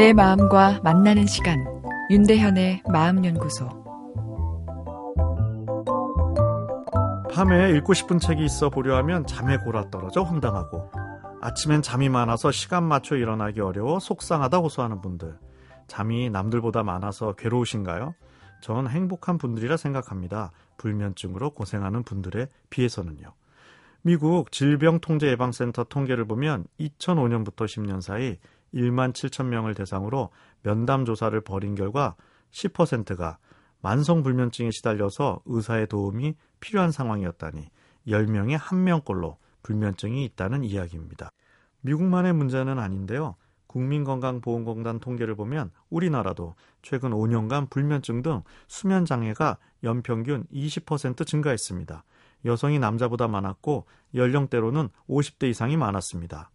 내 마음과 만나는 시간 윤대현의 마음연구소 밤에 읽고 싶은 책이 있어 보려 하면 잠에 골아 떨어져 황당하고 아침엔 잠이 많아서 시간 맞춰 일어나기 어려워 속상하다 호소하는 분들 잠이 남들보다 많아서 괴로우신가요? 전 행복한 분들이라 생각합니다. 불면증으로 고생하는 분들에 비해서는요. 미국 질병통제예방센터 통계를 보면 2005년부터 10년 사이 1만 7천 명을 대상으로 면담 조사를 벌인 결과 10%가 만성 불면증에 시달려서 의사의 도움이 필요한 상황이었다니 10명에 1명꼴로 불면증이 있다는 이야기입니다. 미국만의 문제는 아닌데요. 국민건강보험공단 통계를 보면 우리나라도 최근 5년간 불면증 등 수면 장애가 연평균 20% 증가했습니다. 여성이 남자보다 많았고 연령대로는 50대 이상이 많았습니다.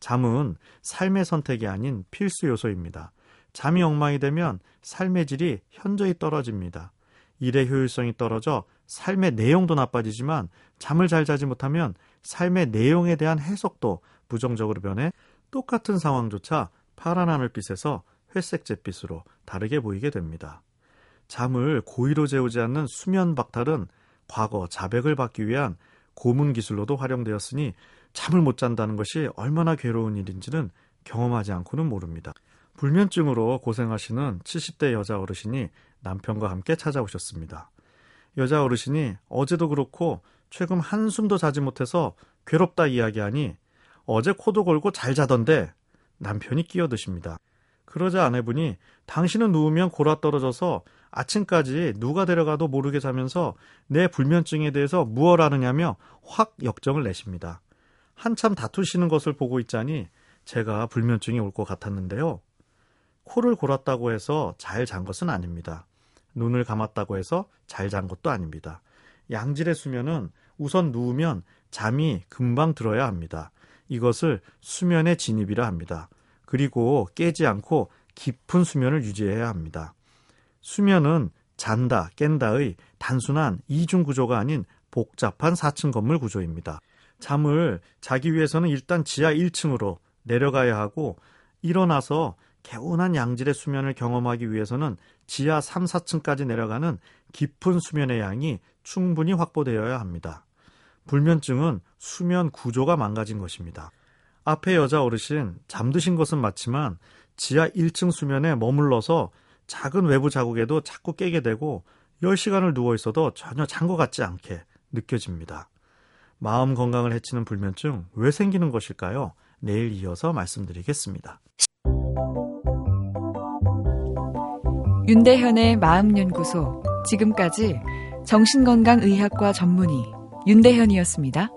잠은 삶의 선택이 아닌 필수 요소입니다. 잠이 엉망이 되면 삶의 질이 현저히 떨어집니다. 일의 효율성이 떨어져 삶의 내용도 나빠지지만 잠을 잘 자지 못하면 삶의 내용에 대한 해석도 부정적으로 변해 똑같은 상황조차 파란 하늘빛에서 회색 잿빛으로 다르게 보이게 됩니다. 잠을 고의로 재우지 않는 수면 박탈은 과거 자백을 받기 위한 고문 기술로도 활용되었으니 잠을 못 잔다는 것이 얼마나 괴로운 일인지는 경험하지 않고는 모릅니다. 불면증으로 고생하시는 70대 여자 어르신이 남편과 함께 찾아오셨습니다. 여자 어르신이 어제도 그렇고 최근 한숨도 자지 못해서 괴롭다 이야기하니 어제 코도 골고 잘 자던데 남편이 끼어드십니다. 그러자 아내분이 당신은 누우면 골아 떨어져서 아침까지 누가 데려가도 모르게 자면서 내 불면증에 대해서 무얼 하느냐며 확 역정을 내십니다. 한참 다투시는 것을 보고 있자니 제가 불면증이 올 것 같았는데요. 코를 골았다고 해서 잘 잔 것은 아닙니다. 눈을 감았다고 해서 잘 잔 것도 아닙니다. 양질의 수면은 우선 누우면 잠이 금방 들어야 합니다. 이것을 수면의 진입이라 합니다. 그리고 깨지 않고 깊은 수면을 유지해야 합니다. 수면은 잔다, 깬다의 단순한 이중 구조가 아닌 복잡한 4층 건물 구조입니다. 잠을 자기 위해서는 일단 지하 1층으로 내려가야 하고 일어나서 개운한 양질의 수면을 경험하기 위해서는 지하 3, 4층까지 내려가는 깊은 수면의 양이 충분히 확보되어야 합니다. 불면증은 수면 구조가 망가진 것입니다. 앞에 여자 어르신 잠드신 것은 맞지만 지하 1층 수면에 머물러서 작은 외부 자국에도 자꾸 깨게 되고 10시간을 누워 있어도 전혀 잔 것 같지 않게 느껴집니다. 마음 건강을 해치는 불면증 왜 생기는 것일까요? 내일 이어서 말씀드리겠습니다. 윤대현의 마음연구소 지금까지 정신건강의학과 전문의 윤대현이었습니다.